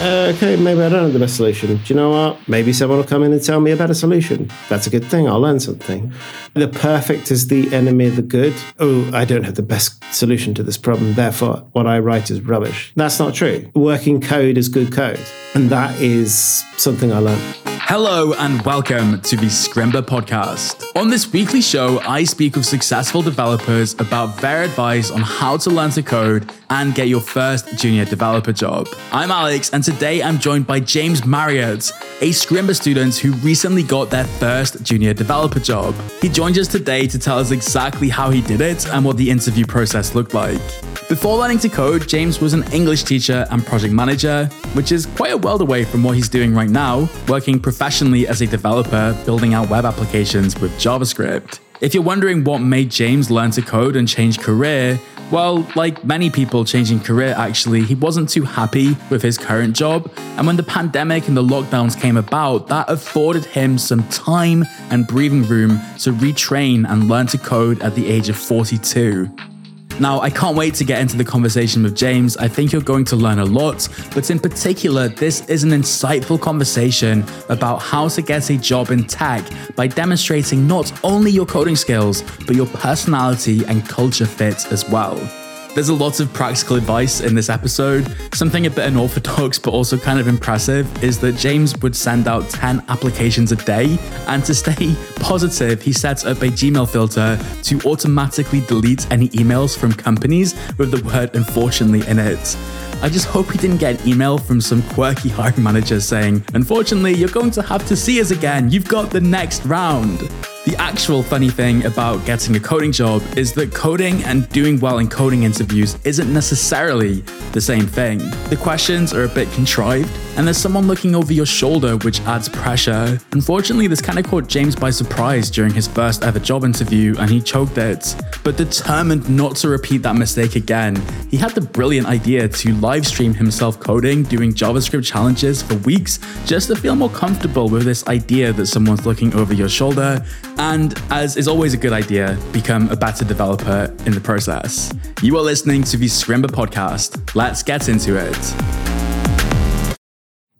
uh, okay, maybe I don't have the best solution. Do you know what? Maybe someone will come in and tell me a better solution. That's a good thing. I'll learn something. The perfect is the enemy of the good. Oh, I don't have the best solution to this problem. Therefore, what I write is rubbish. That's not true. Working code is good code. And that is something I learned. Hello and welcome to the Scrimba podcast. On this weekly show, I speak with successful developers about their advice on how to learn to code and get your first junior developer job. I'm Alex, and today I'm joined by James Marriott, a Scrimba student who recently got their first junior developer job. He joins us today to tell us exactly how he did it and what the interview process looked like. Before learning to code, James was an English teacher and project manager, which is quite a world away from what he's doing right now, working professionally as a developer, building out web applications with JavaScript. If you're wondering what made James learn to code and change career, well, like many people changing career, actually, he wasn't too happy with his current job. And when the pandemic and the lockdowns came about, that afforded him some time and breathing room to retrain and learn to code at the age of 42. Now, I can't wait to get into the conversation with James. I think you're going to learn a lot, but in particular, this is an insightful conversation about how to get a job in tech by demonstrating not only your coding skills, but your personality and culture fit as well. There's a lot of practical advice in this episode. Something a bit unorthodox but also kind of impressive is that James would send out 10 applications a day, and to stay positive, he sets up a Gmail filter to automatically delete any emails from companies with the word unfortunately in it. I just hope he didn't get an email from some quirky hiring manager saying, Unfortunately, you're going to have to see us again. You've got the next round. The actual funny thing about getting a coding job is that coding and doing well in coding interviews isn't necessarily the same thing. The questions are a bit contrived, and there's someone looking over your shoulder, which adds pressure. Unfortunately, this kind of caught James by surprise during his first ever job interview, and he choked it. But determined not to repeat that mistake again, he had the brilliant idea to live stream himself coding, doing JavaScript challenges for weeks, just to feel more comfortable with this idea that someone's looking over your shoulder and as is always a good idea, become a better developer in the process. You are listening to the Scrimba podcast. Let's get into it.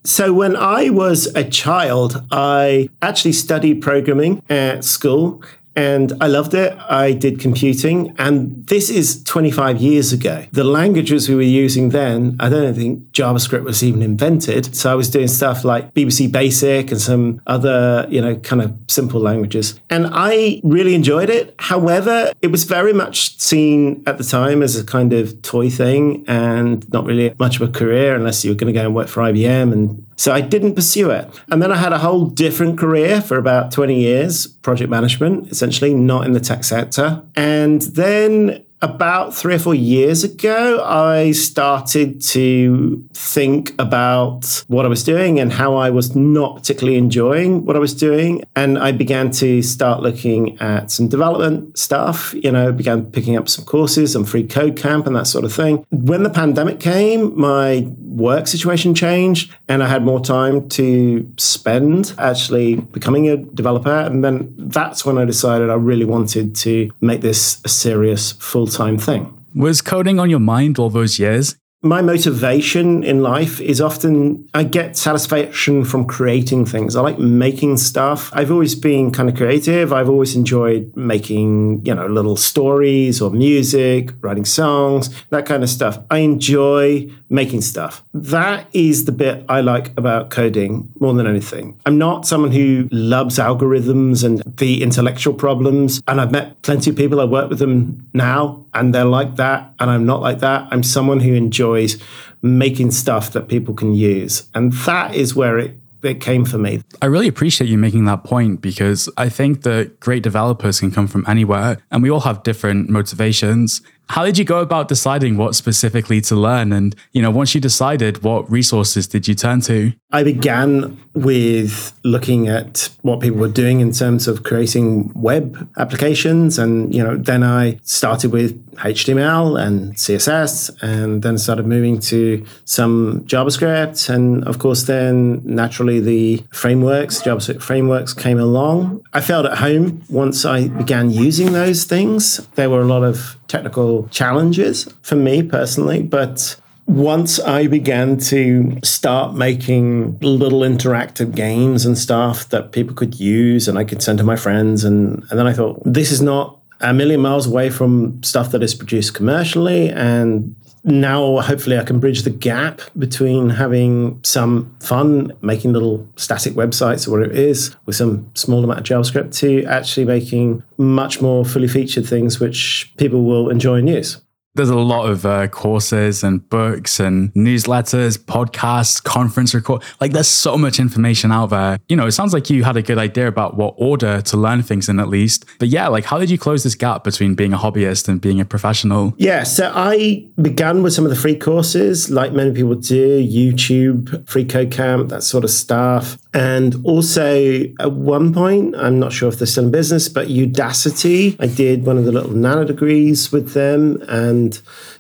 So, when I was a child, I actually studied programming at school and I loved it. I did computing, and this is 25 years ago. The languages we were using then, I don't think JavaScript was even invented. So I was doing stuff like BBC Basic and some other, you know, kind of simple languages. And I really enjoyed it. However, it was very much seen at the time as a kind of toy thing and not really much of a career unless you were going to go and work for IBM and so I didn't pursue it. And then I had a whole different career for about 20 years, project management, essentially, not in the tech sector. And then about three or four years ago, I started to think about what I was doing and how I was not particularly enjoying what I was doing. And I began to start looking at some development stuff, you know, began picking up some courses on free code camp and that sort of thing. When the pandemic came, my work situation changed and I had more time to spend actually becoming a developer. And then that's when I decided I really wanted to make this a serious full time thing. Was coding on your mind all those years? My motivation in life is often I get satisfaction from creating things. I like making stuff. I've always been kind of creative. I've always enjoyed making, you know, little stories or music, writing songs, that kind of stuff. I enjoy making stuff. That is the bit I like about coding more than anything. I'm not someone who loves algorithms and the intellectual problems. And I've met plenty of people, I work with them now, and they're like that. And I'm not like that. I'm someone who enjoys making stuff that people can use. And that is where it came for me. I really appreciate you making that point because I think that great developers can come from anywhere and we all have different motivations. How did you go about deciding what specifically to learn? And, you know, once you decided, what resources did you turn to? I began with looking at what people were doing in terms of creating web applications. And, you know, then I started with HTML and CSS and then started moving to some JavaScript. And of course, then naturally the frameworks, JavaScript frameworks came along. I felt at home once I began using those things. There were a lot of technical challenges for me personally, but once I began to start making little interactive games and stuff that people could use and I could send to my friends, and, and then I thought, this is not a million miles away from stuff that is produced commercially and now hopefully I can bridge the gap between having some fun making little static websites or whatever it is with some small amount of JavaScript to actually making much more fully featured things which people will enjoy and use. There's a lot of uh, courses and books and newsletters, podcasts, conference record. Like there's so much information out there. You know, it sounds like you had a good idea about what order to learn things in at least. But yeah, like how did you close this gap between being a hobbyist and being a professional? Yeah, so I began with some of the free courses, like many people do, YouTube, Free Code Camp, that sort of stuff. And also at one point, I'm not sure if they're still in business, but Udacity, I did one of the little nano degrees with them. And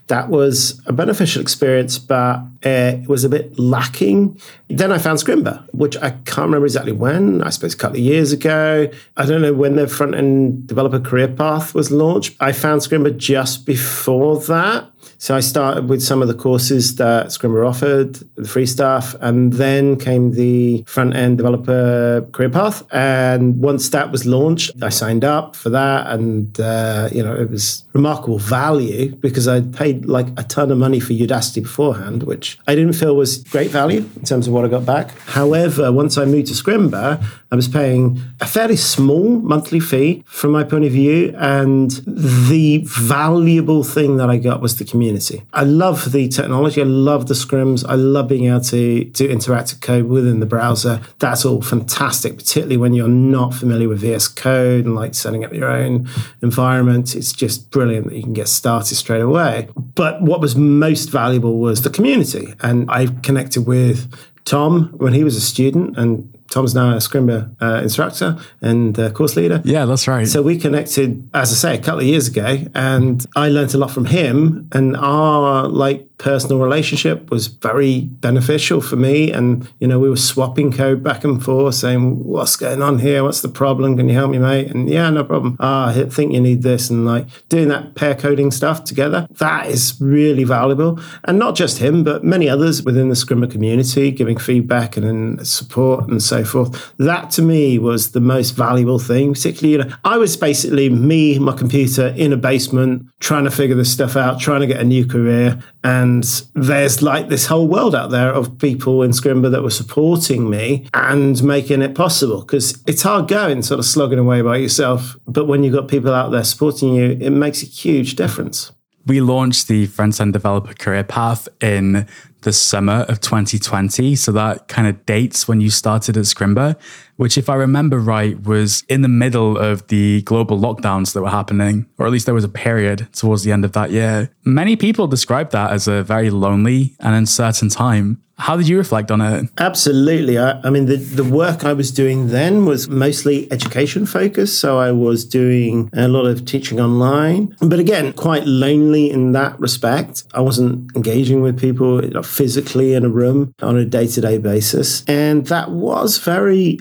that was a beneficial experience, but it was a bit lacking. Then I found Scrimba, which I can't remember exactly when, I suppose a couple of years ago. I don't know when the front end developer career path was launched. I found Scrimba just before that. So I started with some of the courses that Scrimba offered, the free stuff, and then came the front end developer career path. And once that was launched, I signed up for that, and uh, you know it was remarkable value because I paid like a ton of money for Udacity beforehand, which I didn't feel was great value in terms of what I got back. However, once I moved to Scrimba, I was paying a fairly small monthly fee from my point of view, and the valuable thing that I got was the community. I love the technology. I love the scrims. I love being able to do interactive code within the browser. That's all fantastic, particularly when you're not familiar with VS Code and like setting up your own environment. It's just brilliant that you can get started straight away. But what was most valuable was the community. And I connected with Tom when he was a student and Tom's now a Scrimba uh, instructor and uh, course leader. Yeah, that's right. So we connected, as I say, a couple of years ago, and I learned a lot from him. And our like personal relationship was very beneficial for me. And you know, we were swapping code back and forth, saying, "What's going on here? What's the problem? Can you help me, mate?" And yeah, no problem. Ah, I think you need this, and like doing that pair coding stuff together. That is really valuable, and not just him, but many others within the Scrimba community, giving feedback and, and support and so forth. That to me was the most valuable thing. Particularly, you know, I was basically me, my computer in a basement, trying to figure this stuff out, trying to get a new career, and there's like this whole world out there of people in Scrimba that were supporting me and making it possible because it's hard going, sort of slogging away by yourself. But when you've got people out there supporting you, it makes a huge difference. We launched the front end developer career path in the summer of 2020. So that kind of dates when you started at Scrimba, which, if I remember right, was in the middle of the global lockdowns that were happening, or at least there was a period towards the end of that year. Many people describe that as a very lonely and uncertain time. How did you reflect on it? Absolutely. I, I, mean, the, the work I was doing then was mostly education focused. So I was doing a lot of teaching online, but again, quite lonely in that respect. I wasn't engaging with people you know, physically in a room on a day to day basis. And that was very.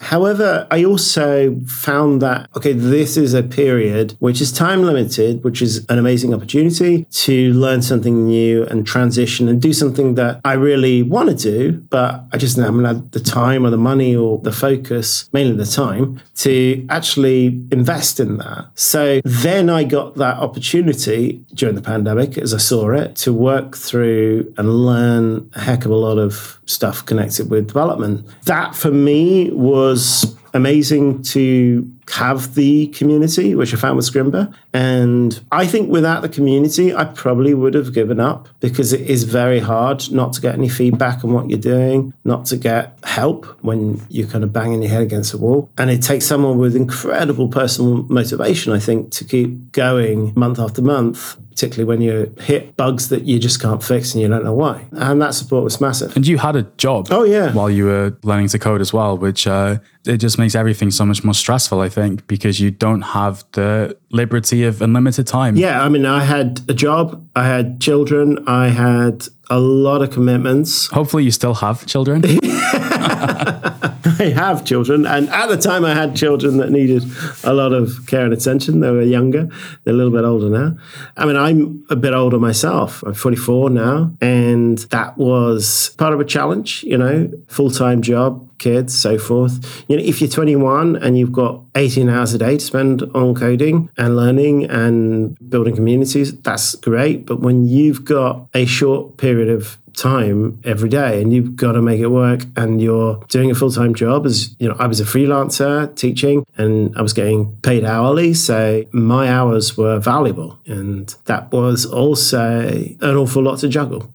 However, I also found that, okay, this is a period which is time limited, which is an amazing opportunity to learn something new and transition and do something that I really want to do, but I just haven't had the time or the money or the focus, mainly the time, to actually invest in that. So then I got that opportunity during the pandemic, as I saw it, to work through and learn a heck of a lot of stuff connected with development. That for me was amazing to have the community, which I found with Scrimba. And I think without the community, I probably would have given up because it is very hard not to get any feedback on what you're doing, not to get help when you're kind of banging your head against a wall. And it takes someone with incredible personal motivation, I think, to keep going month after month particularly when you hit bugs that you just can't fix and you don't know why. And that support was massive. And you had a job. Oh yeah. While you were learning to code as well, which uh, it just makes everything so much more stressful. I think because you don't have the liberty of unlimited time. Yeah, I mean, I had a job, I had children, I had a lot of commitments. Hopefully, you still have children. I have children, and at the time I had children that needed a lot of care and attention. They were younger, they're a little bit older now. I mean, I'm a bit older myself. I'm 44 now, and that was part of a challenge, you know, full time job, kids, so forth. You know, if you're 21 and you've got 18 hours a day to spend on coding and learning and building communities, that's great. But when you've got a short period of time every day and you've got to make it work and you're doing a full-time job as you know I was a freelancer teaching and I was getting paid hourly so my hours were valuable and that was also an awful lot to juggle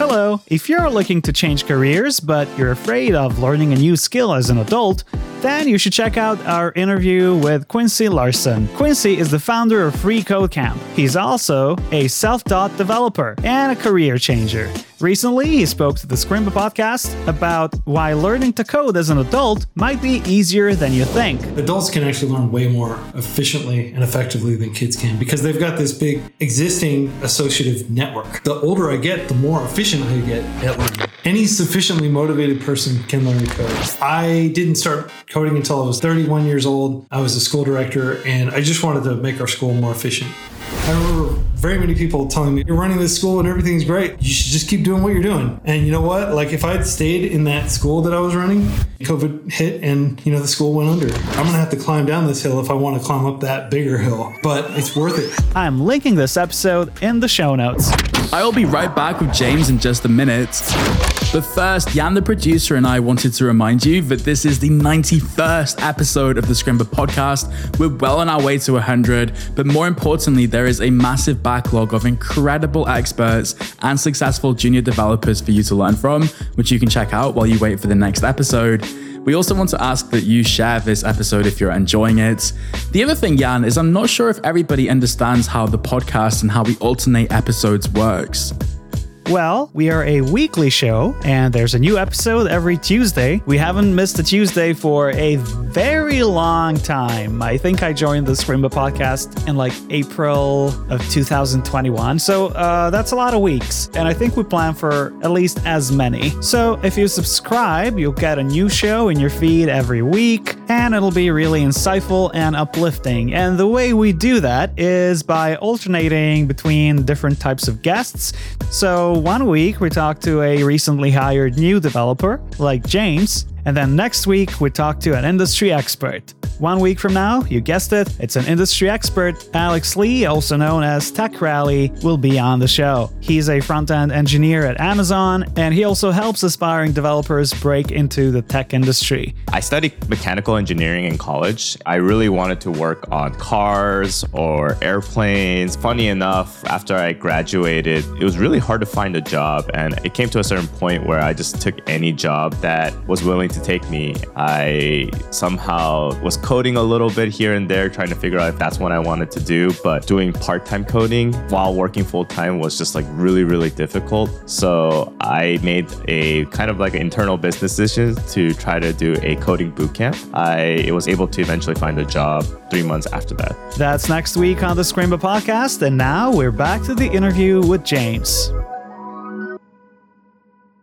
Hello, if you're looking to change careers but you're afraid of learning a new skill as an adult then you should check out our interview with Quincy Larson. Quincy is the founder of Free Code Camp. He's also a self taught developer and a career changer. Recently, he spoke to the Scrimba podcast about why learning to code as an adult might be easier than you think. Adults can actually learn way more efficiently and effectively than kids can because they've got this big existing associative network. The older I get, the more efficient I get at learning. Any sufficiently motivated person can learn to code. I didn't start coding until I was 31 years old. I was a school director and I just wanted to make our school more efficient. I remember very many people telling me, You're running this school and everything's great. You should just keep doing what you're doing. And you know what? Like, if I'd stayed in that school that I was running, COVID hit and, you know, the school went under. I'm going to have to climb down this hill if I want to climb up that bigger hill, but it's worth it. I'm linking this episode in the show notes. I will be right back with James in just a minute. But first, Jan, the producer, and I wanted to remind you that this is the 91st episode of the Scrimba podcast. We're well on our way to 100, but more importantly, there is a massive backlog of incredible experts and successful junior developers for you to learn from, which you can check out while you wait for the next episode. We also want to ask that you share this episode if you're enjoying it. The other thing, Jan, is I'm not sure if everybody understands how the podcast and how we alternate episodes works. Well, we are a weekly show, and there's a new episode every Tuesday. We haven't missed a Tuesday for a very long time. I think I joined the Scrimba podcast in like April of 2021. So uh, that's a lot of weeks, and I think we plan for at least as many. So if you subscribe, you'll get a new show in your feed every week, and it'll be really insightful and uplifting. And the way we do that is by alternating between different types of guests. So one week we talk to a recently hired new developer, like James, and then next week we talk to an industry expert. One week from now, you guessed it, it's an industry expert. Alex Lee, also known as Tech Rally, will be on the show. He's a front end engineer at Amazon, and he also helps aspiring developers break into the tech industry. I studied mechanical engineering in college. I really wanted to work on cars or airplanes. Funny enough, after I graduated, it was really hard to find a job, and it came to a certain point where I just took any job that was willing to take me. I somehow was coding a little bit here and there, trying to figure out if that's what I wanted to do. But doing part time coding while working full time was just like really, really difficult. So I made a kind of like an internal business decision to try to do a coding bootcamp. I was able to eventually find a job three months after that. That's next week on the Scrimba podcast. And now we're back to the interview with James.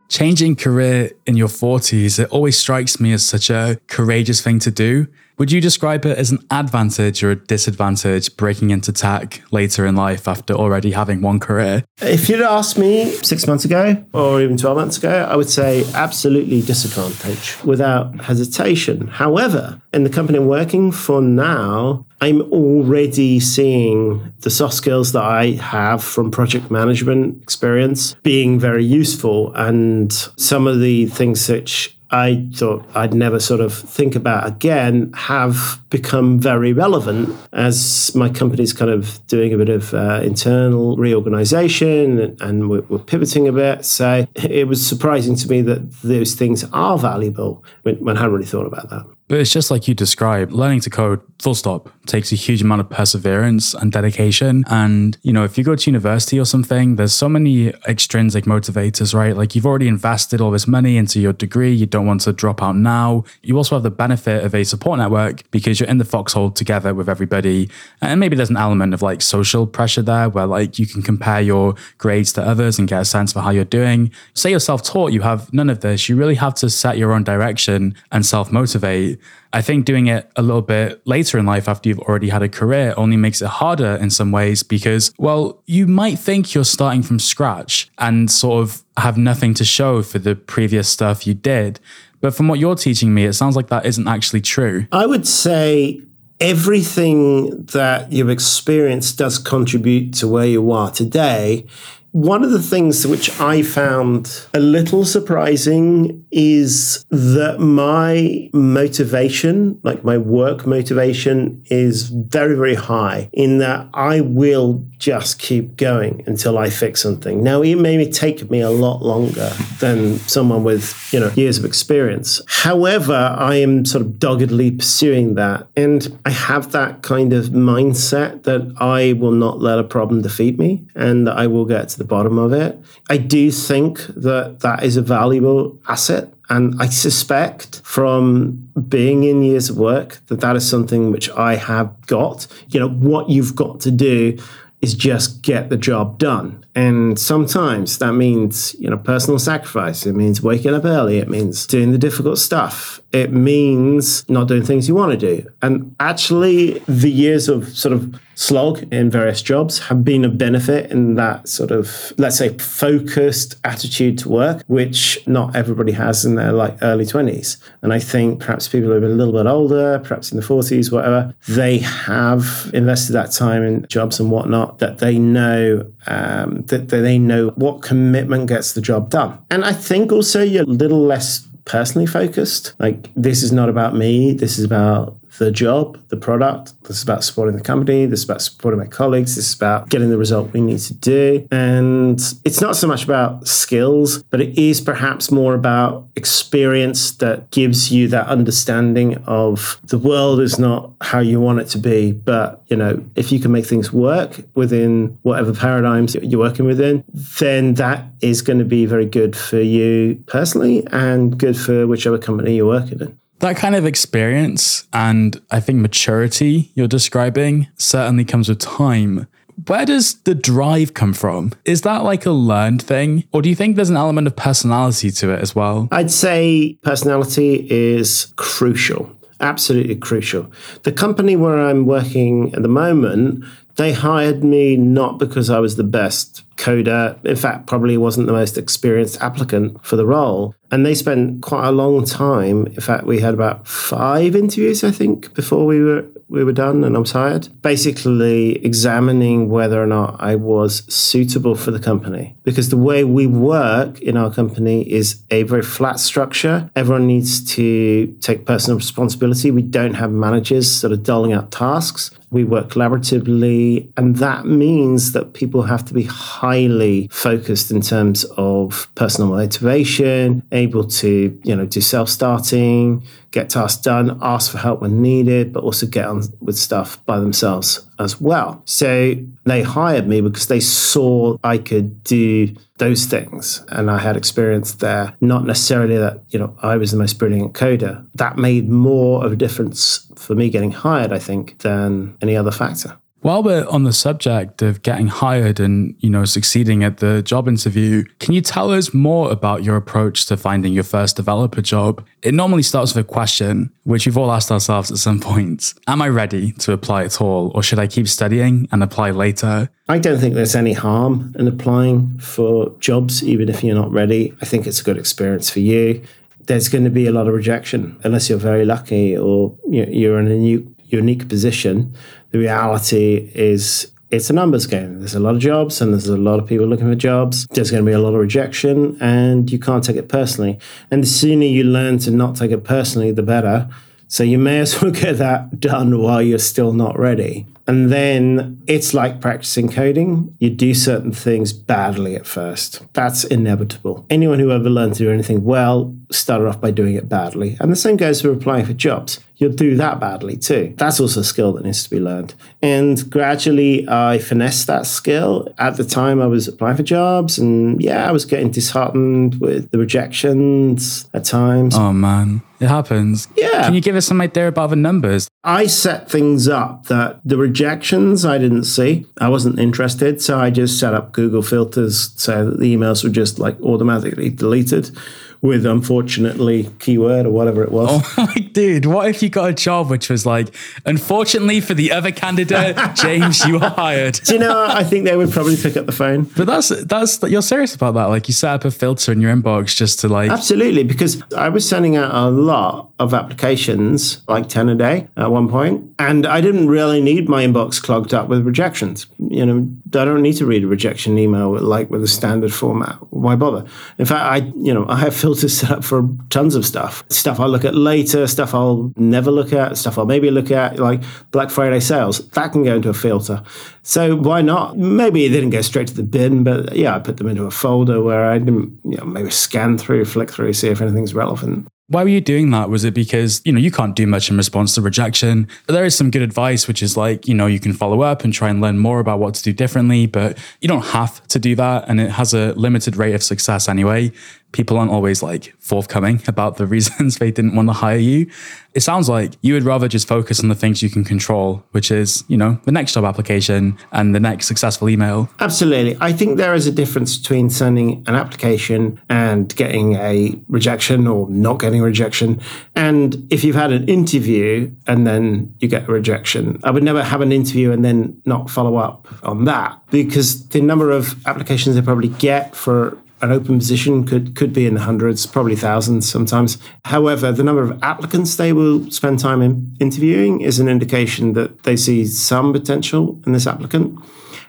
Changing career in your 40s, it always strikes me as such a courageous thing to do. Would you describe it as an advantage or a disadvantage breaking into tech later in life after already having one career? If you'd asked me six months ago or even 12 months ago, I would say absolutely disadvantage without hesitation. However, in the company I'm working for now, I'm already seeing the soft skills that I have from project management experience being very useful. And some of the things which I thought I'd never sort of think about again have become very relevant as my company's kind of doing a bit of uh, internal reorganization and we're, we're, pivoting a bit. So it was surprising to me that those things are valuable when, when I hadn't really thought about that. But it's just like you described, learning to code, full stop, takes a huge amount of perseverance and dedication. And, you know, if you go to university or something, there's so many extrinsic motivators, right? Like you've already invested all this money into your degree, you don't want to drop out now. You also have the benefit of a support network because you're in the foxhole together with everybody. And maybe there's an element of like social pressure there where like you can compare your grades to others and get a sense for how you're doing. Say you're self taught, you have none of this. You really have to set your own direction and self motivate. I think doing it a little bit later in life after you've already had a career only makes it harder in some ways because, well, you might think you're starting from scratch and sort of have nothing to show for the previous stuff you did. But from what you're teaching me, it sounds like that isn't actually true. I would say everything that you've experienced does contribute to where you are today. One of the things which I found a little surprising is that my motivation, like my work motivation, is very, very high in that I will just keep going until I fix something. Now, it may take me a lot longer than someone with, you know, years of experience. However, I am sort of doggedly pursuing that. And I have that kind of mindset that I will not let a problem defeat me and that I will get to the bottom of it. I do think that that is a valuable asset. And I suspect from being in years of work that that is something which I have got. You know, what you've got to do is just get the job done. And sometimes that means, you know, personal sacrifice. It means waking up early. It means doing the difficult stuff. It means not doing things you want to do. And actually, the years of sort of slog in various jobs have been a benefit in that sort of, let's say, focused attitude to work, which not everybody has in their like early 20s. And I think perhaps people who are a little bit older, perhaps in the 40s, whatever, they have invested that time in jobs and whatnot that they know um, that, they know what commitment gets the job done. And I think also you're a little less personally focused. Like, this is not about me, this is about the job, the product. This is about supporting the company. This is about supporting my colleagues. This is about getting the result we need to do. And it's not so much about skills, but it is perhaps more about experience that gives you that understanding of the world is not how you want it to be. But, you know, if you can make things work within whatever paradigms you're working within, then that is going to be very good for you personally and good for whichever company you're working in. That kind of experience and I think maturity you're describing certainly comes with time. Where does the drive come from? Is that like a learned thing? Or do you think there's an element of personality to it as well? I'd say personality is crucial, absolutely crucial. The company where I'm working at the moment, they hired me not because I was the best coder. In fact, probably wasn't the most experienced applicant for the role. And they spent quite a long time. In fact, we had about five interviews, I think, before we were we were done and I was hired. Basically examining whether or not I was suitable for the company. Because the way we work in our company is a very flat structure. Everyone needs to take personal responsibility. We don't have managers sort of doling out tasks. We work collaboratively, and that means that people have to be highly focused in terms of personal motivation, able to, you know, do self-starting, get tasks done, ask for help when needed, but also get on with stuff by themselves as well. So they hired me because they saw I could do those things and I had experience there. Not necessarily that, you know, I was the most brilliant coder. That made more of a difference for me getting hired, I think, than any other factor. While we're on the subject of getting hired and, you know, succeeding at the job interview, can you tell us more about your approach to finding your first developer job? It normally starts with a question, which we've all asked ourselves at some point. Am I ready to apply at all, or should I keep studying and apply later? I don't think there's any harm in applying for jobs, even if you're not ready. I think it's a good experience for you. There's going to be a lot of rejection unless you're very lucky or you're in a new unique position. The reality is it's a numbers game. There's a lot of jobs and there's a lot of people looking for jobs. There's going to be a lot of rejection and you can't take it personally. And the sooner you learn to not take it personally, the better. So you may as well get that done while you're still not ready. And then it's like practicing coding. You do certain things badly at first. That's inevitable. Anyone who ever learned to do anything well started off by doing it badly. And the same goes for applying for jobs. You'll do that badly too. That's also a skill that needs to be learned. And gradually I finessed that skill. At the time I was applying for jobs and yeah, I was getting disheartened with the rejections at times. Oh man, it happens. Yeah. Can you give us some idea about the numbers? I set things up that the rejections I didn't see. I wasn't interested. So I just set up Google filters so that the emails were just like automatically deleted with unfortunately keyword or whatever it was. Oh my dude, what if you got a job which was like, unfortunately for the other candidate, James, you are hired. Do you know. I think they would probably pick up the phone. But that's that's you're serious about that. Like you set up a filter in your inbox just to like Absolutely, because I was sending out a lot of applications, like 10 a day at one point, and I didn't really need my inbox clogged up with rejections. You know, I don't need to read a rejection email like with a standard format. Why bother? In fact, I, you know, I have filters set up for tons of stuff. Stuff I'll look at later, stuff I'll never look at, stuff I'll maybe look at, like Black Friday sales. That can go into a filter. So why not? Maybe it didn't go straight to the bin, but yeah, I put them into a folder where I didn't, you know, maybe scan through, flick through, see if anything's relevant. Why were you doing that? Was it because, you know, you can't do much in response to rejection? But there is some good advice, which is like, you know, you can follow up and try and learn more about what to do differently, but you don't have to do that. And it has a limited rate of success anyway. People aren't always like forthcoming about the reasons they didn't want to hire you. It sounds like you would rather just focus on the things you can control, which is, you know, the next job application and the next successful email. Absolutely. I think there is a difference between sending an application and getting a rejection or not getting a rejection. And if you've had an interview and then you get a rejection, I would never have an interview and then not follow up on that because the number of applications they probably get for an open position could could be in the hundreds, probably thousands sometimes. However, the number of applicants they will spend time in interviewing is an indication that they see some potential in this applicant.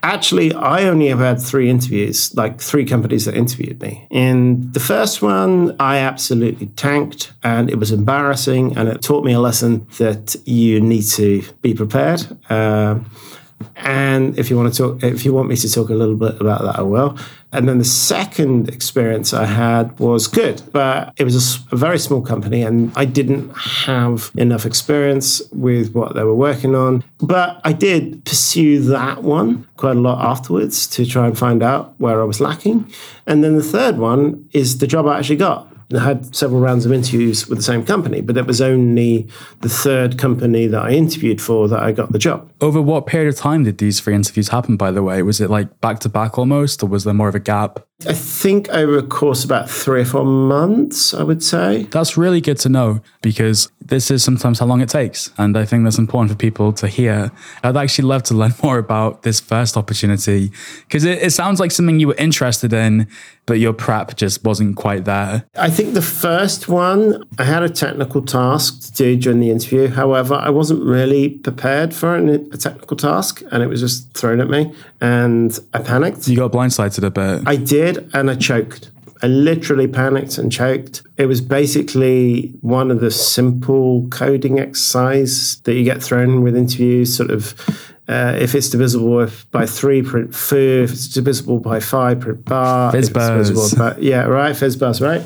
Actually, I only have had three interviews, like three companies that interviewed me. In the first one, I absolutely tanked and it was embarrassing and it taught me a lesson that you need to be prepared. Uh, and if you want to talk, if you want me to talk a little bit about that, I will. And then the second experience I had was good, but it was a very small company and I didn't have enough experience with what they were working on. But I did pursue that one quite a lot afterwards to try and find out where I was lacking. And then the third one is the job I actually got. I had several rounds of interviews with the same company, but it was only the third company that I interviewed for that I got the job. Over what period of time did these three interviews happen, by the way? Was it like back to back almost, or was there more of a gap? I think over a course of about three or four months, I would say. That's really good to know because this is sometimes how long it takes. And I think that's important for people to hear. I'd actually love to learn more about this first opportunity because it, it sounds like something you were interested in, but your prep just wasn't quite there. I think the first one, I had a technical task to do during the interview. However, I wasn't really prepared for an, a technical task and it was just thrown at me and I panicked. You got blindsided a bit. I did and I choked. I literally panicked and choked. It was basically one of the simple coding exercises that you get thrown with interviews, sort of uh, if it's divisible by three, print foo. If it's divisible by five, print bar. Fizzbuzz. by- yeah, right, fizzbuzz, right.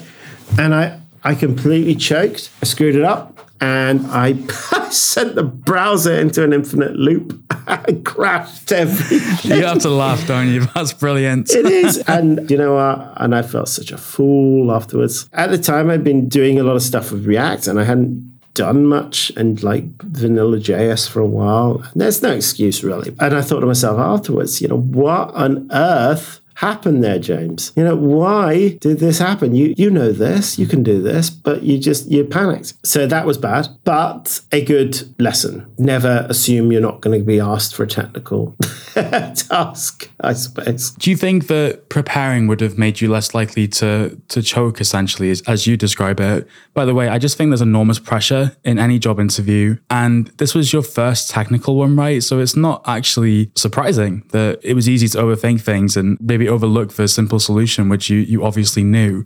And I, I completely choked. I screwed it up, and I sent the browser into an infinite loop. Crashed everything. You have to laugh, don't you? That's brilliant. It is. And you know what? And I felt such a fool afterwards. At the time, I'd been doing a lot of stuff with React and I hadn't done much and like vanilla JS for a while. There's no excuse really. And I thought to myself afterwards, you know, what on earth happened there, James? You know, why did this happen? You you know this, you can do this, but you just you panicked. So that was bad, but a good lesson. Never assume you're not going to be asked for a technical task, I suppose. Do you think that preparing would have made you less likely to to choke essentially as, as you describe it? By the way, I just think there's enormous pressure in any job interview and this was your first technical one, right? So it's not actually surprising that it was easy to overthink things and maybe overlook the simple solution which you you obviously knew.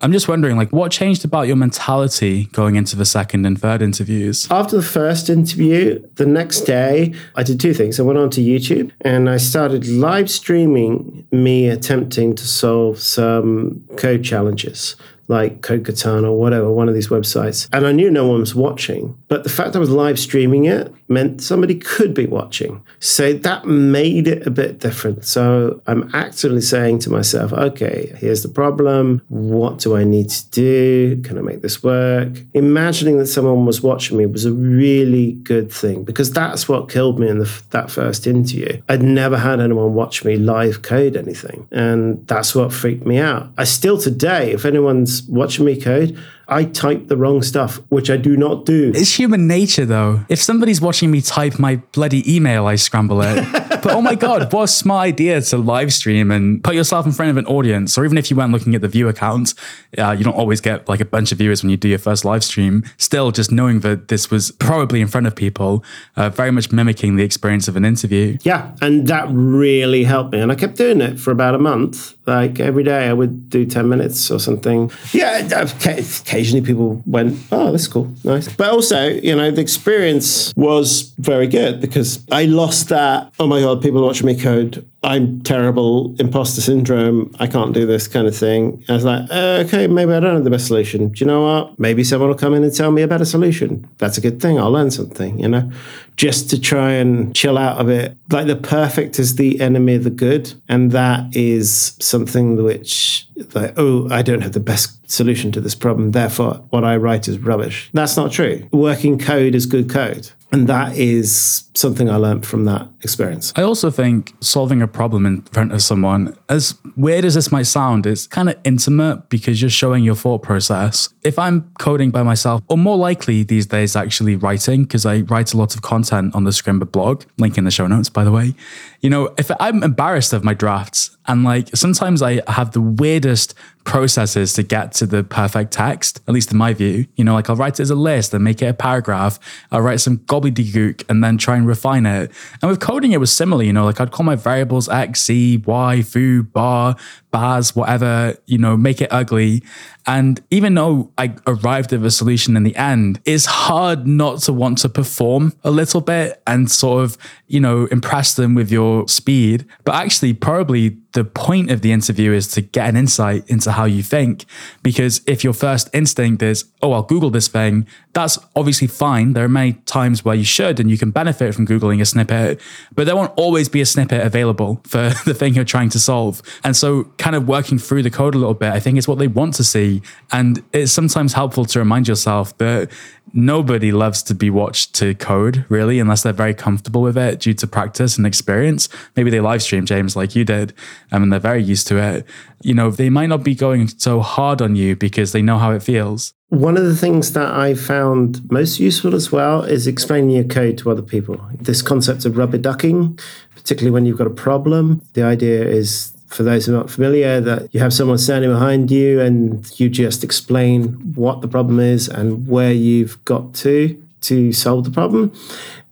I'm just wondering, like, what changed about your mentality going into the second and third interviews? After the first interview, the next day, I did two things. I went onto YouTube and I started live streaming me attempting to solve some code challenges like CodeKatana or whatever, one of these websites. And I knew no one was watching, but the fact I was live streaming it meant somebody could be watching. So that made it a bit different. So I'm actively saying to myself, okay, here's the problem. What do I need to do? Can I make this work? Imagining that someone was watching me was a really good thing because that's what killed me in the, that first interview. I'd never had anyone watch me live code anything. And that's what freaked me out. I still today, if anyone's watching me code, I type the wrong stuff, which I do not do. It's human nature, though. If somebody's watching me type my bloody email, I scramble it. but oh my God, what a smart idea to live stream and put yourself in front of an audience. Or even if you weren't looking at the view account, uh, you don't always get like a bunch of viewers when you do your first live stream. Still, just knowing that this was probably in front of people, uh, very much mimicking the experience of an interview. Yeah. And that really helped me. And I kept doing it for about a month. Like every day I would do 10 minutes or something. Yeah. Occasionally people went, oh, that's cool. Nice. But also, you know, the experience was very good because I lost that, oh my God, people watching me code. I'm terrible, imposter syndrome. I can't do this kind of thing. I was like, uh, okay, maybe I don't have the best solution. Do you know what? Maybe someone will come in and tell me a better solution. That's a good thing. I'll learn something, you know, just to try and chill out a bit. Like the perfect is the enemy of the good. And that is something which, like, oh, I don't have the best solution to this problem. Therefore, what I write is rubbish. That's not true. Working code is good code. And that is something I learned from that experience. I also think solving a problem in front of someone, as weird as this might sound, is kind of intimate because you're showing your thought process. If I'm coding by myself, or more likely these days actually writing, because I write a lot of content on the Scrimba blog, link in the show notes, by the way. You know, if I'm embarrassed of my drafts, and like sometimes I have the weirdest processes to get to the perfect text, at least in my view. You know, like I'll write it as a list and make it a paragraph. I'll write some gobbledygook and then try and refine it. And with coding, it was similar. You know, like I'd call my variables x, z, y, foo, bar, bars, whatever, you know, make it ugly. And even though I arrived at a solution in the end, it's hard not to want to perform a little bit and sort of, you know, impress them with your speed. But actually, probably the point of the interview is to get an insight into how you think. Because if your first instinct is, oh, I'll Google this thing, that's obviously fine. There are many times where you should and you can benefit from Googling a snippet, but there won't always be a snippet available for the thing you're trying to solve. And so, kind of working through the code a little bit, I think it's what they want to see. And it's sometimes helpful to remind yourself that nobody loves to be watched to code, really, unless they're very comfortable with it due to practice and experience. Maybe they live stream, James, like you did, um, and they're very used to it. You know, they might not be going so hard on you because they know how it feels. One of the things that I found most useful as well is explaining your code to other people. This concept of rubber ducking, particularly when you've got a problem. The idea is for those who are not familiar, that you have someone standing behind you and you just explain what the problem is and where you've got to to solve the problem.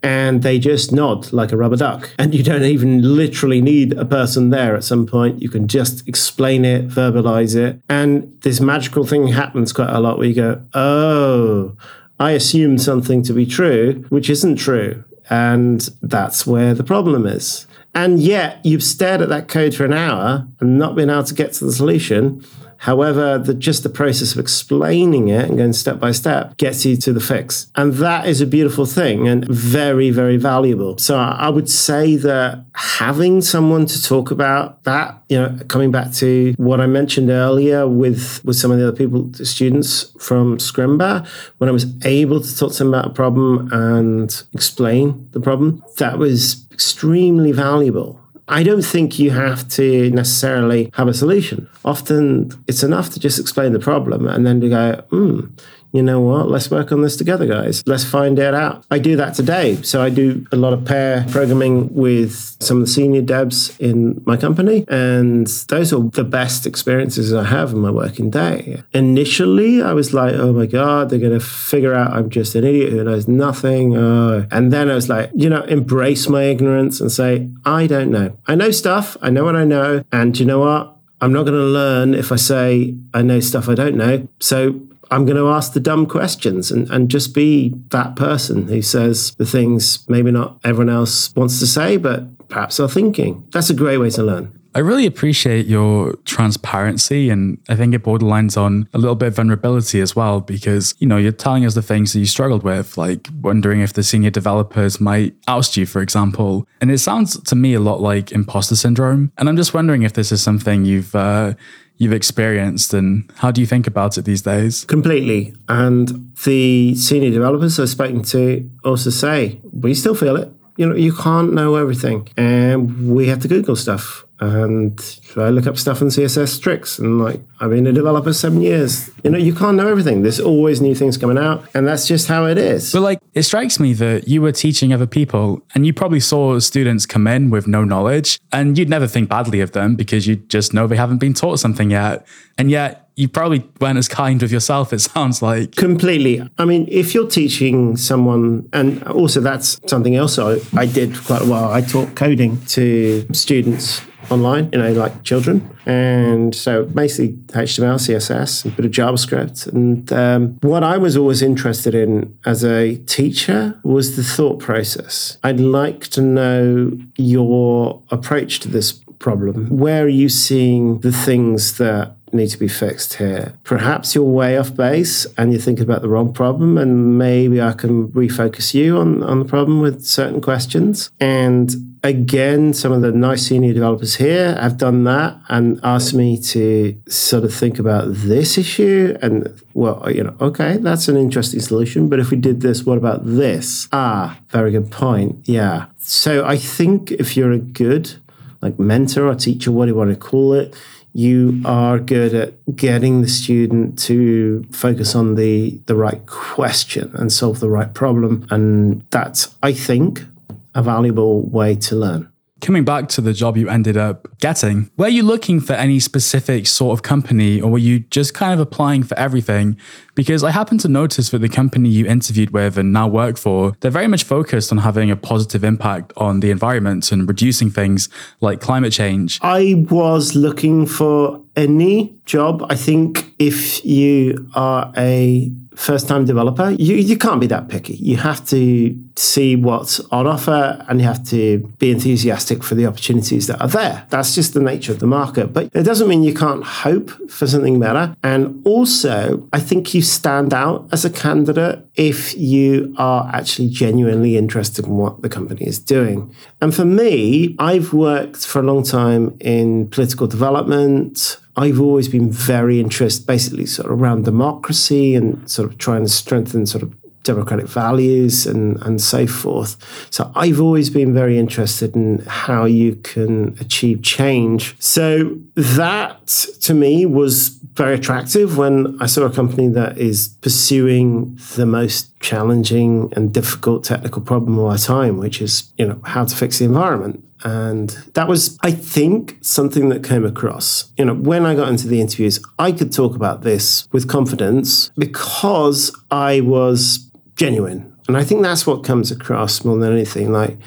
And they just nod like a rubber duck. And you don't even literally need a person there at some point. You can just explain it, verbalize it. And this magical thing happens quite a lot where you go, oh, I assumed something to be true, which isn't true. And that's where the problem is. And yet you've stared at that code for an hour and not been able to get to the solution. However, the, just the process of explaining it and going step by step gets you to the fix. And that is a beautiful thing and very, very valuable. So I would say that having someone to talk about that, you know, coming back to what I mentioned earlier with, with some of the other people, the students from Scrimba, when I was able to talk to them about a problem and explain the problem, that was extremely valuable. I don't think you have to necessarily have a solution. Often it's enough to just explain the problem and then to go, hmm, you know what, let's work on this together, guys. Let's find it out. I do that today. So I do a lot of pair programming with some of the senior devs in my company. And those are the best experiences I have in my working day. Initially, I was like, oh my God, they're going to figure out I'm just an idiot who knows nothing. Oh. And then I was like, you know, embrace my ignorance and say, I don't know. I know stuff. I know what I know. And you know what? I'm not going to learn if I say I know stuff I don't know. So I'm going to ask the dumb questions and, and just be that person who says the things maybe not everyone else wants to say, but perhaps are thinking. That's a great way to learn. I really appreciate your transparency and I think it borderlines on a little bit of vulnerability as well because you know you're telling us the things that you struggled with like wondering if the senior developers might oust you for example and it sounds to me a lot like imposter syndrome and I'm just wondering if this is something you've uh, you've experienced and how do you think about it these days? Completely. And the senior developers I've spoken to also say we still feel it. You know, you can't know everything, and we have to Google stuff and I look up stuff in CSS tricks and like I've been a developer seven years. You know, you can't know everything. There's always new things coming out, and that's just how it is. But like it strikes me that you were teaching other people and you probably saw students come in with no knowledge and you'd never think badly of them because you just know they haven't been taught something yet. And yet you probably weren't as kind with yourself, it sounds like. Completely. I mean, if you're teaching someone, and also that's something else I, I did quite a while, I taught coding to students online, you know, like children. And so basically HTML, CSS, a bit of JavaScript. And um, what I was always interested in as a teacher was the thought process. I'd like to know your approach to this problem. Where are you seeing the things that need to be fixed here. Perhaps you're way off base and you're thinking about the wrong problem, and maybe I can refocus you on, on the problem with certain questions. And again, some of the nice senior developers here have done that and asked me to sort of think about this issue. And well, you know, okay, that's an interesting solution. But if we did this, what about this? Ah, very good point. Yeah. So I think if you're a good like mentor or teacher, what do you want to call it? You are good at getting the student to focus on the the right question and solve the right problem. And that's, I think, a valuable way to learn. Coming back to the job you ended up getting, were you looking for any specific sort of company or were you just kind of applying for everything? Because I happen to notice that the company you interviewed with and now work for, they're very much focused on having a positive impact on the environment and reducing things like climate change. I was looking for any job. I think if you are a first time developer, you, you can't be that picky. You have to see what's on offer and you have to be enthusiastic for the opportunities that are there. That's just the nature of the market. But it doesn't mean you can't hope for something better. And also, I think you stand out as a candidate if you are actually genuinely interested in what the company is doing. And for me, I've worked for a long time in political development. I've always been very interested, basically, sort of around democracy and sort of trying to strengthen sort of democratic values and, and so forth. So I've always been very interested in how you can achieve change. So that to me was very attractive when I saw a company that is pursuing the most challenging and difficult technical problem of our time, which is, you know, how to fix the environment. And that was, I think, something that came across. You know, when I got into the interviews, I could talk about this with confidence because I was genuine. And I think that's what comes across more than anything. Like,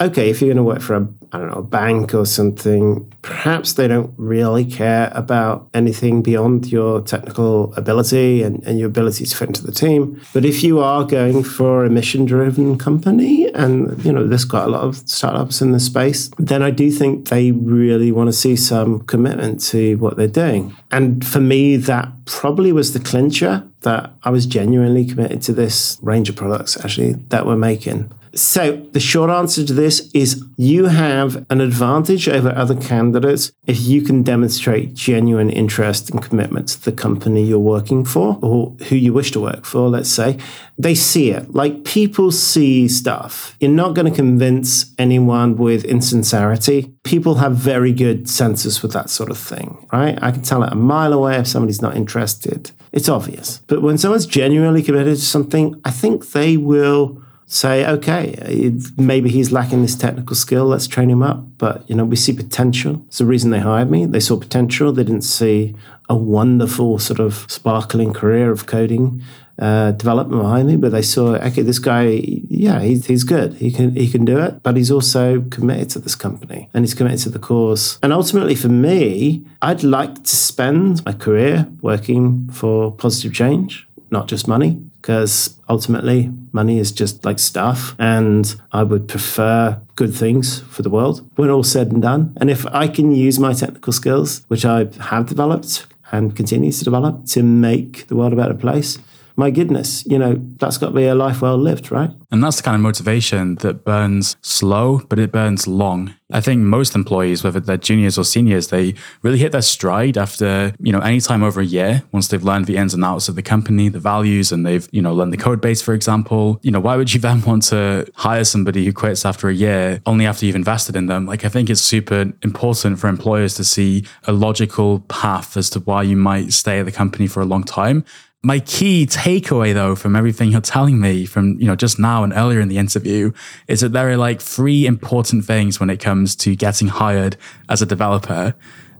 okay, if you're going to work for a, I don't know, a bank or something, perhaps they don't really care about anything beyond your technical ability and, and your ability to fit into the team. But if you are going for a mission driven company, and, you know, there's quite a lot of startups in the space, then I do think they really want to see some commitment to what they're doing. And for me, that probably was the clincher that I was genuinely committed to this range of products actually that we're making. So, the short answer to this is you have an advantage over other candidates if you can demonstrate genuine interest and commitment to the company you're working for or who you wish to work for, let's say. They see it. Like people see stuff. You're not going to convince anyone with insincerity. People have very good senses with that sort of thing, right? I can tell it a mile away if somebody's not interested. It's obvious. But when someone's genuinely committed to something, I think they will say, okay, maybe he's lacking this technical skill. Let's train him up. But you know, we see potential. It's the reason they hired me. They saw potential. They didn't see a wonderful sort of sparkling career of coding uh, development behind me, but they saw, okay, this guy, yeah, he's, he's good. He can he can do it, but he's also committed to this company and he's committed to the cause. And ultimately, for me, I'd like to spend my career working for positive change, not just money, because ultimately, money is just like stuff, and I would prefer good things for the world when all said and done. And if I can use my technical skills, which I have developed and continue to develop, to make the world a better place, my goodness, you know, that's got to be a life well lived, right? And that's the kind of motivation that burns slow, but it burns long. I think most employees, whether they're juniors or seniors, they really hit their stride after, you know, any time over a year, once they've learned the ins and outs of the company, the values, and they've, you know, learned the code base, for example. You know, why would you then want to hire somebody who quits after a year only after you've invested in them? Like, I think it's super important for employers to see a logical path as to why you might stay at the company for a long time my key takeaway though from everything you're telling me from you know just now and earlier in the interview is that there are like three important things when it comes to getting hired as a developer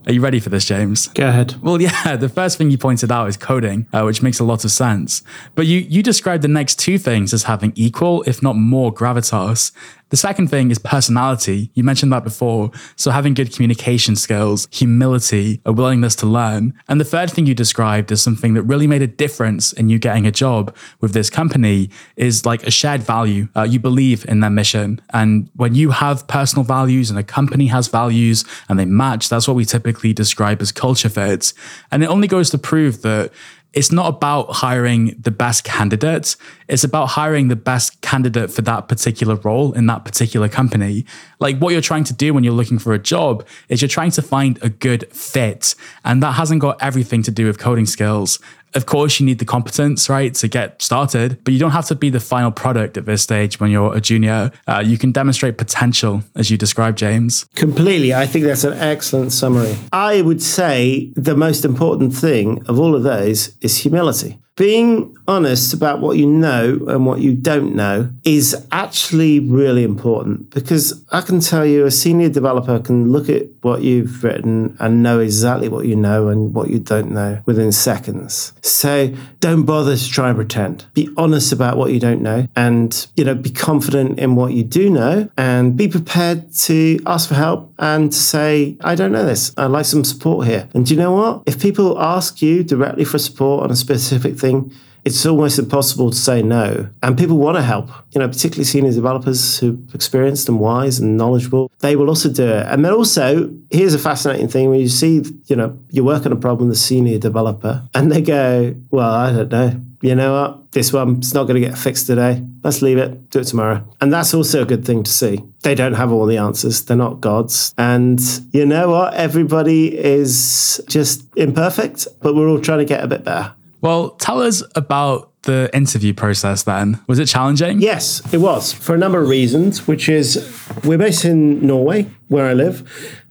are you ready for this, James? Go ahead. Well, yeah, the first thing you pointed out is coding, uh, which makes a lot of sense. But you you described the next two things as having equal, if not more, gravitas. The second thing is personality. You mentioned that before. So having good communication skills, humility, a willingness to learn. And the third thing you described as something that really made a difference in you getting a job with this company is like a shared value. Uh, you believe in their mission. And when you have personal values and a company has values and they match, that's what we typically describe as culture fits. And it only goes to prove that it's not about hiring the best candidate. It's about hiring the best candidate for that particular role in that particular company. Like what you're trying to do when you're looking for a job is you're trying to find a good fit. And that hasn't got everything to do with coding skills. Of course, you need the competence, right, to get started, but you don't have to be the final product at this stage when you're a junior. Uh, you can demonstrate potential, as you described, James. Completely. I think that's an excellent summary. I would say the most important thing of all of those is humility being honest about what you know and what you don't know is actually really important because I can tell you a senior developer can look at what you've written and know exactly what you know and what you don't know within seconds. So don't bother to try and pretend. Be honest about what you don't know and, you know, be confident in what you do know and be prepared to ask for help and to say, I don't know this. I'd like some support here. And do you know what? If people ask you directly for support on a specific thing, it's almost impossible to say no. And people want to help, you know, particularly senior developers who are experienced and wise and knowledgeable. They will also do it. And then also, here's a fascinating thing when you see, you know, you work on a problem, the senior developer, and they go, well, I don't know. You know what? This one's not going to get fixed today. Let's leave it, do it tomorrow. And that's also a good thing to see. They don't have all the answers, they're not gods. And you know what? Everybody is just imperfect, but we're all trying to get a bit better. Well, tell us about the interview process then. Was it challenging? Yes, it was for a number of reasons, which is we're based in Norway, where I live.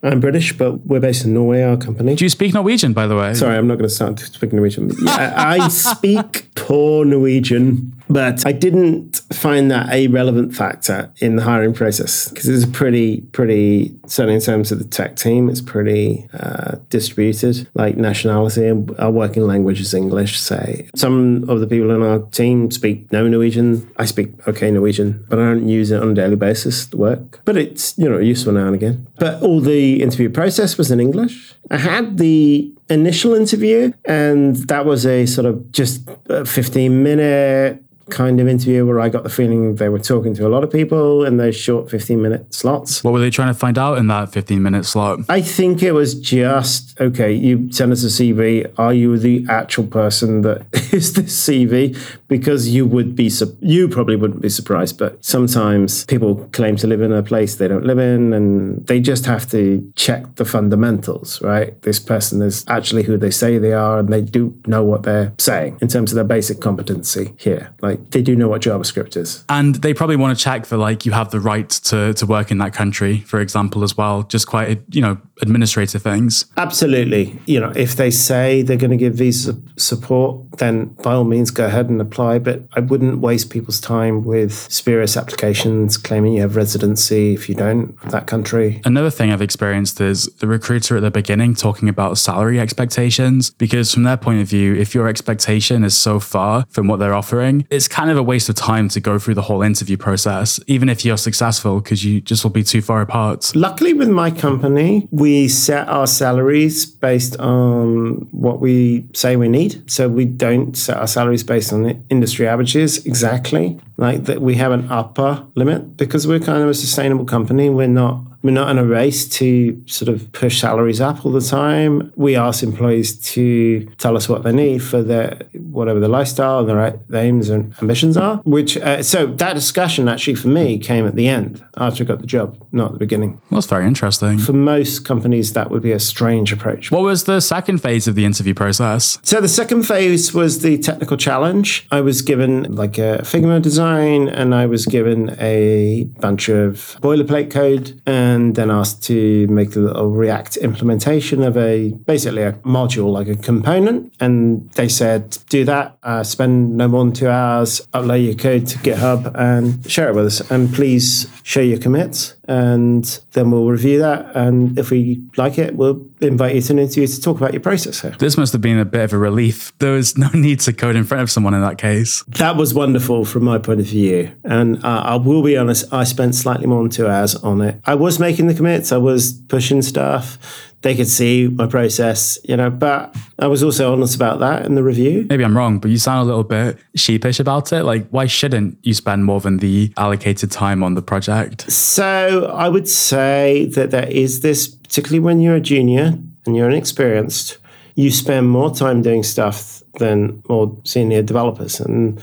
I'm British, but we're based in Norway, our company. Do you speak Norwegian, by the way? Sorry, I'm not going to start speaking Norwegian. Yeah, I speak poor Norwegian, but I didn't find that a relevant factor in the hiring process because it's pretty, pretty, certainly in terms of the tech team, it's pretty uh, distributed, like nationality. And our working language is English, say. Some of the people in our team speak no Norwegian. I speak okay Norwegian, but I don't use it on a daily basis to work. But it's, you know, useful now and again. But all the interview process was in English. I had the initial interview, and that was a sort of just a 15 minute kind of interview where I got the feeling they were talking to a lot of people in those short 15 minute slots. What were they trying to find out in that 15 minute slot? I think it was just okay, you send us a CV. Are you the actual person that is this CV? Because you would be, you probably wouldn't be surprised, but sometimes people claim to live in a place they don't live in and they just have to check the fundamentals, right? This person is actually who they say they are and they do know what they're saying in terms of their basic competency here. Like, like they do know what JavaScript is. And they probably want to check for like you have the right to, to work in that country, for example, as well. Just quite, you know, administrative things. Absolutely. You know, if they say they're going to give visa support, then by all means go ahead and apply. But I wouldn't waste people's time with spurious applications claiming you have residency if you don't that country. Another thing I've experienced is the recruiter at the beginning talking about salary expectations, because from their point of view, if your expectation is so far from what they're offering, it's kind of a waste of time to go through the whole interview process, even if you're successful, because you just will be too far apart. Luckily, with my company, we set our salaries based on what we say we need. So we don't set our salaries based on the industry averages exactly. Like that, we have an upper limit because we're kind of a sustainable company. We're not we're not in a race to sort of push salaries up all the time. We ask employees to tell us what they need for their whatever the lifestyle and their, their aims and ambitions are. Which uh, so that discussion actually for me came at the end after I got the job, not at the beginning. Well, that's very interesting. For most companies, that would be a strange approach. What was the second phase of the interview process? So the second phase was the technical challenge. I was given like a Figma design, and I was given a bunch of boilerplate code and and then asked to make a React implementation of a basically a module, like a component. And they said, do that, uh, spend no more than two hours, upload your code to GitHub and share it with us. And please show your commits and then we'll review that. And if we like it, we'll invite you to an interview to talk about your process. Here. This must have been a bit of a relief. There was no need to code in front of someone in that case. That was wonderful from my point of view. And uh, I will be honest, I spent slightly more than two hours on it. I was making the commits, I was pushing stuff they could see my process, you know, but I was also honest about that in the review. Maybe I'm wrong, but you sound a little bit sheepish about it. Like, why shouldn't you spend more than the allocated time on the project? So I would say that there is this, particularly when you're a junior and you're inexperienced, you spend more time doing stuff than more senior developers. And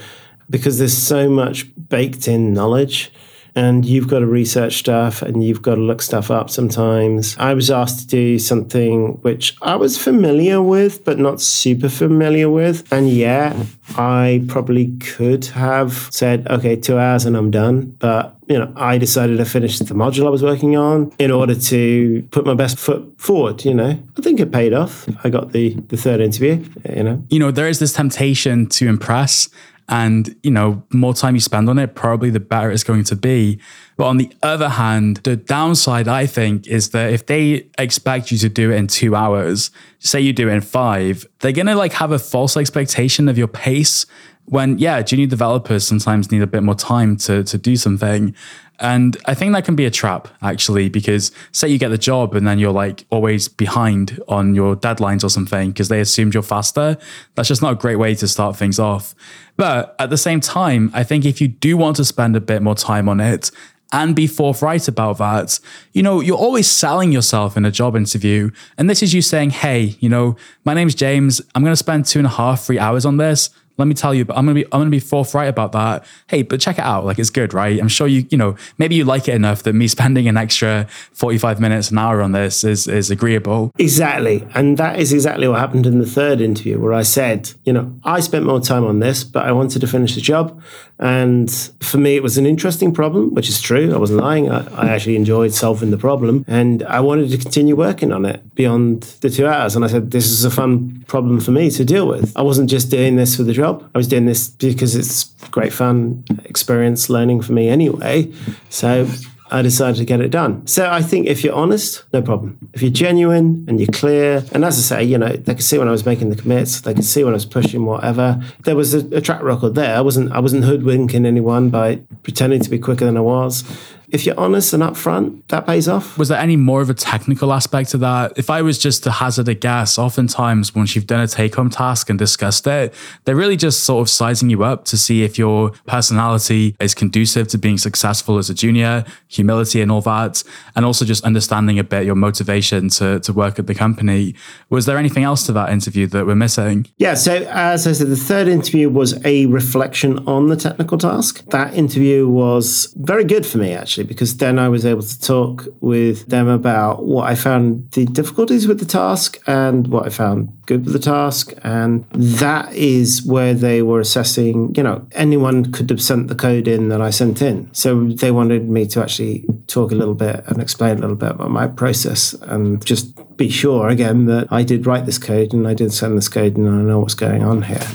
because there's so much baked in knowledge, and you've got to research stuff and you've got to look stuff up sometimes. I was asked to do something which I was familiar with, but not super familiar with. And yeah, I probably could have said, okay, two hours and I'm done. But you know, I decided to finish the module I was working on in order to put my best foot forward. You know, I think it paid off. I got the the third interview. You know, you know, there is this temptation to impress and, you know, more time you spend on it, probably the better it's going to be. But on the other hand, the downside, I think, is that if they expect you to do it in two hours, say you do it in five, they're going to like have a false expectation of your pace when, yeah, junior developers sometimes need a bit more time to, to do something. And I think that can be a trap, actually, because say you get the job and then you're like always behind on your deadlines or something because they assumed you're faster. That's just not a great way to start things off. But at the same time, I think if you do want to spend a bit more time on it and be forthright about that, you know, you're always selling yourself in a job interview. And this is you saying, hey, you know, my name's James. I'm going to spend two and a half, three hours on this let me tell you, but I'm gonna be I'm gonna be forthright about that. Hey, but check it out. Like it's good, right? I'm sure you, you know, maybe you like it enough that me spending an extra 45 minutes, an hour on this is is agreeable. Exactly. And that is exactly what happened in the third interview where I said, you know, I spent more time on this, but I wanted to finish the job. And for me it was an interesting problem, which is true. I wasn't lying. I, I actually enjoyed solving the problem. And I wanted to continue working on it beyond the two hours. And I said, this is a fun problem for me to deal with. I wasn't just doing this for the job. I was doing this because it's great fun experience learning for me anyway. So I decided to get it done. So I think if you're honest, no problem. If you're genuine and you're clear, and as I say, you know, they could see when I was making the commits, they could see when I was pushing whatever. There was a, a track record there. I wasn't I wasn't hoodwinking anyone by pretending to be quicker than I was if you're honest and upfront, that pays off. Was there any more of a technical aspect to that? If I was just to hazard a guess, oftentimes once you've done a take home task and discussed it, they're really just sort of sizing you up to see if your personality is conducive to being successful as a junior, humility and all that, and also just understanding a bit your motivation to, to work at the company. Was there anything else to that interview that we're missing? Yeah, so as I said, the third interview was a reflection on the technical task. That interview was very good for me, actually actually, because then I was able to talk with them about what I found the difficulties with the task and what I found good with the task. And that is where they were assessing, you know, anyone could have sent the code in that I sent in. So they wanted me to actually talk a little bit and explain a little bit about my process and just be sure again that I did write this code and I did send this code and I know what's going on here.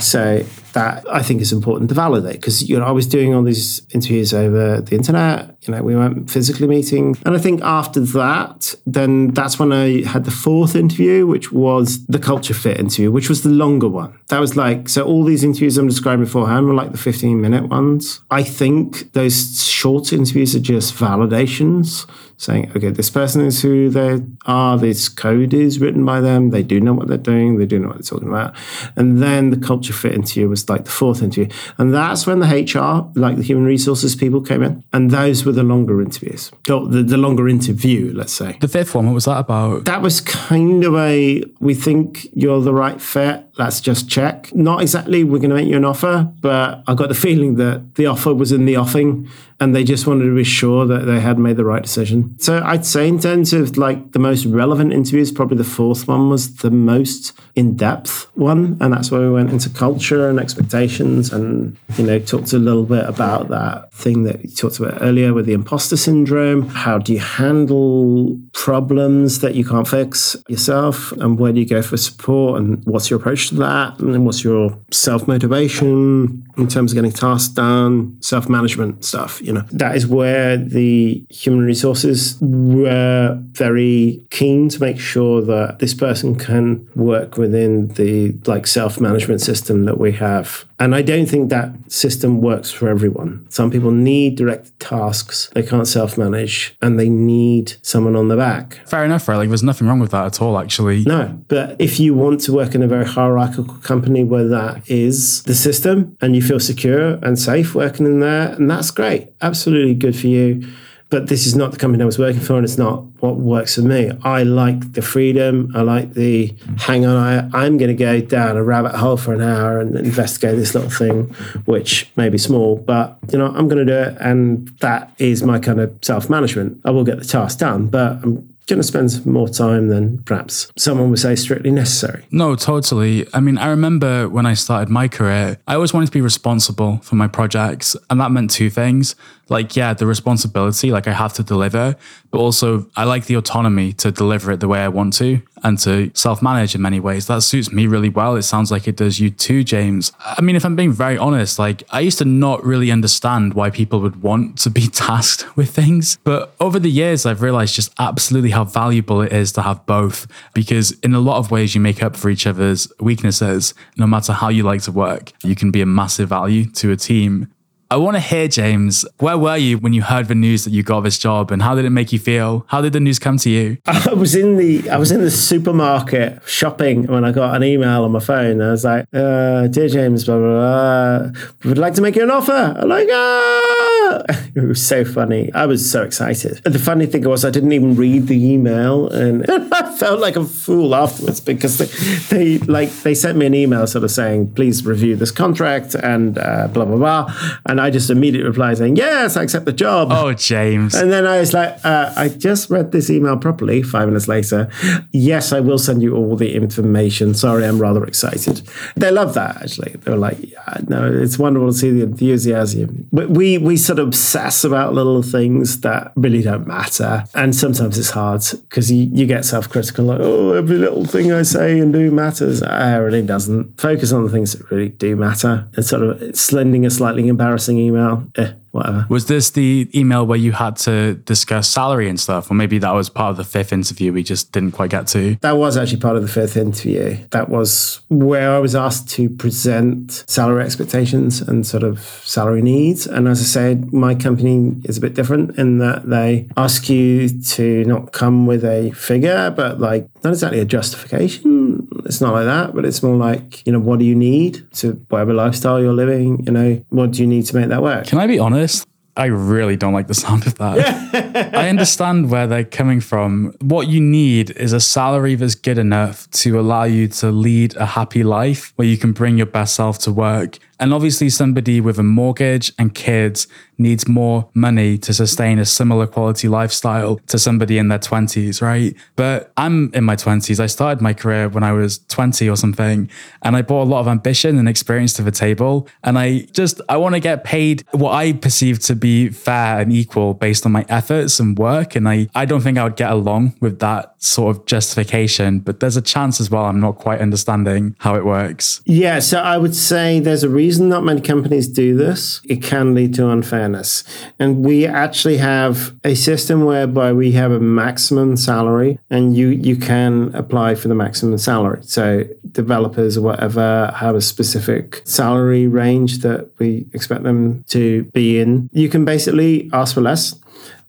So that I think is important to validate because you know I was doing all these interviews over the internet. You know, we weren't physically meeting, and I think after that, then that's when I had the fourth interview, which was the culture fit interview, which was the longer one. That was like so. All these interviews I'm describing beforehand were like the 15 minute ones. I think those short interviews are just validations saying, okay, this person is who they are, this code is written by them, they do know what they're doing, they do know what they're talking about. And then the culture fit interview was like the fourth interview. And that's when the HR, like the human resources people came in. And those were the longer interviews, or the, the longer interview, let's say. The fifth one, what was that about? That was kind of a, we think you're the right fit. Let's just check. Not exactly, we're going to make you an offer, but I got the feeling that the offer was in the offing and they just wanted to be sure that they had made the right decision. So I'd say in terms of like the most relevant interviews, probably the fourth one was the most in depth one, and that's where we went into culture and expectations, and you know talked a little bit about that thing that you talked about earlier with the imposter syndrome. How do you handle problems that you can't fix yourself, and where do you go for support, and what's your approach that, and then what's your self motivation in terms of getting tasks done, self management stuff you know? That is where the human resources were very keen to make sure that this person can work within the like self-management system that we have and i don't think that system works for everyone some people need direct tasks they can't self-manage and they need someone on the back Fair enough, right? Like, there's nothing wrong with that at all, actually. no, but if you want to work in a very hierarchical company where that is the system and you feel secure and safe working in there, and that's great. Absolutely good for you. But this is not the company I was working for, and it's not what works for me. I like the freedom. I like the hang on, I, I'm going to go down a rabbit hole for an hour and investigate this little thing, which may be small, but you know, I'm going to do it. And that is my kind of self management. I will get the task done, but I'm going to spend more time than perhaps someone would say strictly necessary. No, totally. I mean, I remember when I started my career, I always wanted to be responsible for my projects. And that meant two things. Like, yeah, the responsibility, like I have to deliver, but also I like the autonomy to deliver it the way I want to and to self manage in many ways. That suits me really well. It sounds like it does you too, James. I mean, if I'm being very honest, like I used to not really understand why people would want to be tasked with things. But over the years, I've realized just absolutely how valuable it is to have both because in a lot of ways, you make up for each other's weaknesses. No matter how you like to work, you can be a massive value to a team. I want to hear, James, where were you when you heard the news that you got this job and how did it make you feel? How did the news come to you? I was in the I was in the supermarket shopping when I got an email on my phone. I was like, uh, "Dear James, blah blah blah, We would like to make you an offer." I'm like, ah! It was so funny. I was so excited. And the funny thing was, I didn't even read the email, and I felt like a fool afterwards because they, they like they sent me an email sort of saying, "Please review this contract," and uh, blah blah blah, and I just immediately replied saying, "Yes, I accept the job." Oh, James. And then I was like, uh, I just read this email properly five minutes later. Yes, I will send you all the information. Sorry, I'm rather excited. They love that, actually. They were like, yeah, no, it's wonderful to see the enthusiasm. But we, we sort of obsess about little things that really don't matter. And sometimes it's hard because you, you get self critical, like, oh, every little thing I say and do matters. Uh, it really doesn't. Focus on the things that really do matter. And sort of sending a slightly embarrassing email, eh, whatever. Was this the email where you had to discuss salary and stuff? Or maybe that was part of the fifth interview we just didn't quite get to? That was actually part of the fifth interview. That was where I was asked to present salary expectations and sort of salary needs. And as I said, my company is a bit different in that they ask you to not come with a figure, but like not exactly a justification. It's not like that, but it's more like, you know, what do you need to whatever lifestyle you're living? You know, what do you need to make that work? Can I be honest? I really don't like the sound of that. I understand where they're coming from. What you need is a salary that's good enough to allow you to lead a happy life where you can bring your best self to work And obviously, somebody with a mortgage and kids needs more money to sustain a similar quality lifestyle to somebody in their 20s, right? But I'm in my 20s. I started my career when I was 20 or something, and I brought a lot of ambition and experience to the table. And I just, I want to get paid what I perceive to be fair and equal based on my efforts and work. And I, I don't think I would get along with that sort of justification, but there's a chance as well. I'm not quite understanding how it works. Yeah, so I would say there's a reason not many companies do this. It can lead to unfairness. And we actually have a system whereby we have a maximum salary and you, you can apply for the maximum salary. So developers or whatever have a specific salary range that we expect them to be in. You can basically ask for less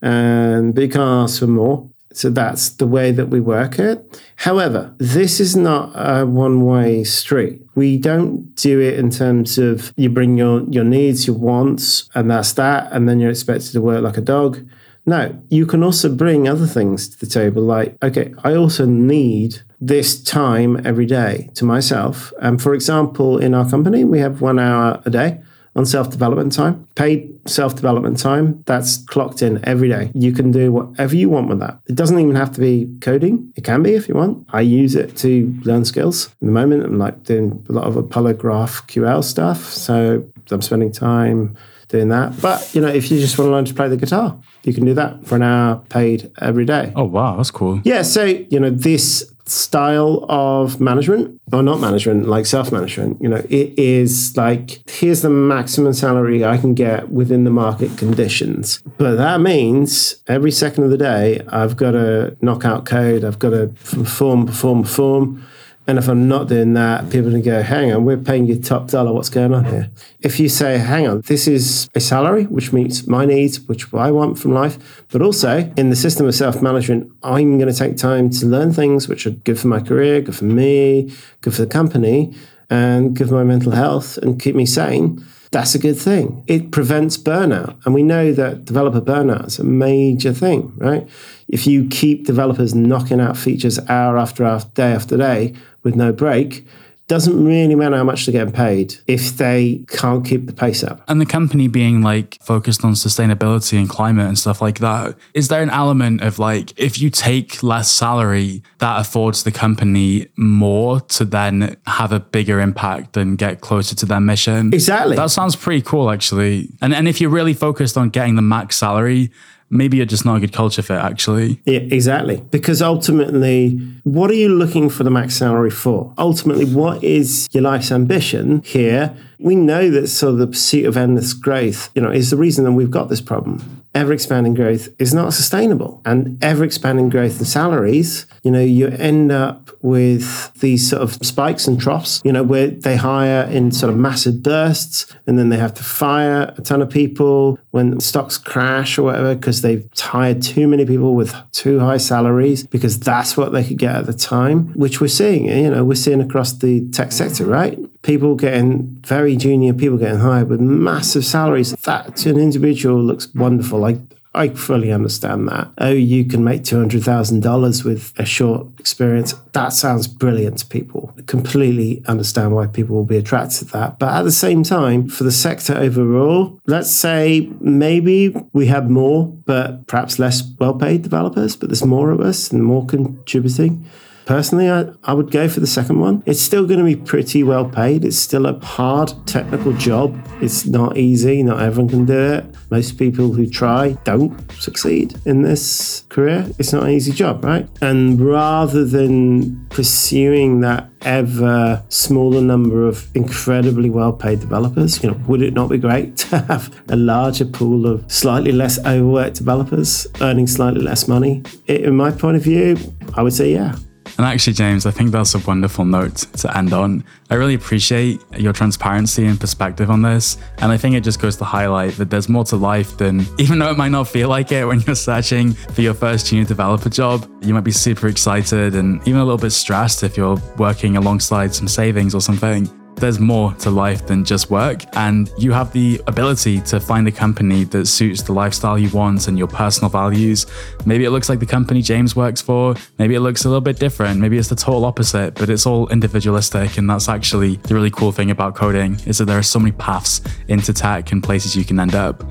and but you can ask for more. So that's the way that we work it. However, this is not a one way street. We don't do it in terms of you bring your, your needs, your wants, and that's that, and then you're expected to work like a dog. No, you can also bring other things to the table, like, okay, I also need this time every day to myself. And for example, in our company, we have one hour a day on self development time, paid self development time. That's clocked in every day. You can do whatever you want with that. It doesn't even have to be coding. It can be if you want. I use it to learn skills. At the moment, I'm like doing a lot of Apollo GraphQL stuff. So I'm spending time doing that. But you know, if you just want to learn to play the guitar, you can do that for an hour paid every day. Oh wow, that's cool. Yeah, so you know, this style of management or not management like self-management you know it is like here's the maximum salary i can get within the market conditions. But that means every second of the day i've got to knock out code i've got to perform perform perform and if I'm not doing that, people can go, hang on, we're paying you top dollar. What's going on here? If you say, hang on, this is a salary which meets my needs, which I want from life, but also in the system of self management, I'm going to take time to learn things which are good for my career, good for me, good for the company, and good for my mental health and keep me sane that's a good thing. It prevents burnout. And we know that developer burnout is a major thing, right? If you keep developers knocking out features hour after hour, day after day with no break, doesn't really matter how much they're getting paid if they can't keep the pace up. And the company being like focused on sustainability and climate and stuff like that, is there an element of like, if you take less salary, that affords the company more to then have a bigger impact and get closer to their mission? Exactly. That sounds pretty cool, actually. And, and if you're really focused on getting the max salary, maybe you're just not a good culture fit, actually. Yeah, exactly. Because ultimately, what are you looking for the max salary for? Ultimately, what is your life's ambition here? We know that sort of the pursuit of endless growth, you know, is the reason that we've got this problem. Ever expanding growth is not sustainable. And ever expanding growth in salaries, you know, you end up with these sort of spikes and troughs, you know, where they hire in sort of massive bursts and then they have to fire a ton of people when stocks crash or whatever because they've hired too many people with too high salaries because that's what they could get at the time, which we're seeing, eh? you know, we're seeing across the tech sector, right? People getting very junior, people getting hired with massive salaries. That to an individual looks wonderful. Like I fully understand that. Oh, you can make $200,000 with a short experience. That sounds brilliant to people. I completely understand why people will be attracted to that. But at the same time, for the sector overall, let's say maybe we have more, but perhaps less well paid developers, but there's more of us and more contributing. Personally, I, I would go for the second one. It's still going to be pretty well paid. It's still a hard technical job. It's not easy. Not everyone can do it. Most people who try don't succeed in this career. It's not an easy job, right? And rather than pursuing that ever smaller number of incredibly well paid developers, you know, would it not be great to have a larger pool of slightly less overworked developers earning slightly less money? In my point of view, I would say yeah. And actually, James, I think that's a wonderful note to end on. I really appreciate your transparency and perspective on this. And I think it just goes to highlight that there's more to life than, even though it might not feel like it when you're searching for your first junior developer job, you might be super excited and even a little bit stressed if you're working alongside some savings or something. There's more to life than just work. And you have the ability to find a company that suits the lifestyle you want and your personal values. Maybe it looks like the company James works for. Maybe it looks a little bit different. Maybe it's the total opposite, but it's all individualistic. And that's actually the really cool thing about coding is that there are so many paths into tech and places you can end up.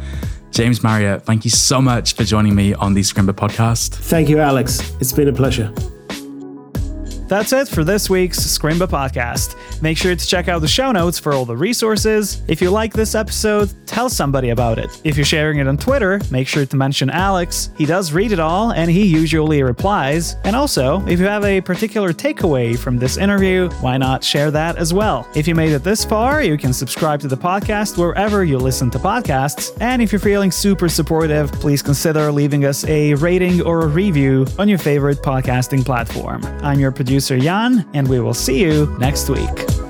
James Marriott, thank you so much for joining me on the Scrimba podcast. Thank you, Alex. It's been a pleasure. That's it for this week's Scrimba podcast. Make sure to check out the show notes for all the resources. If you like this episode, tell somebody about it. If you're sharing it on Twitter, make sure to mention Alex. He does read it all and he usually replies. And also, if you have a particular takeaway from this interview, why not share that as well? If you made it this far, you can subscribe to the podcast wherever you listen to podcasts. And if you're feeling super supportive, please consider leaving us a rating or a review on your favorite podcasting platform. I'm your producer producer Jan, and we will see you next week.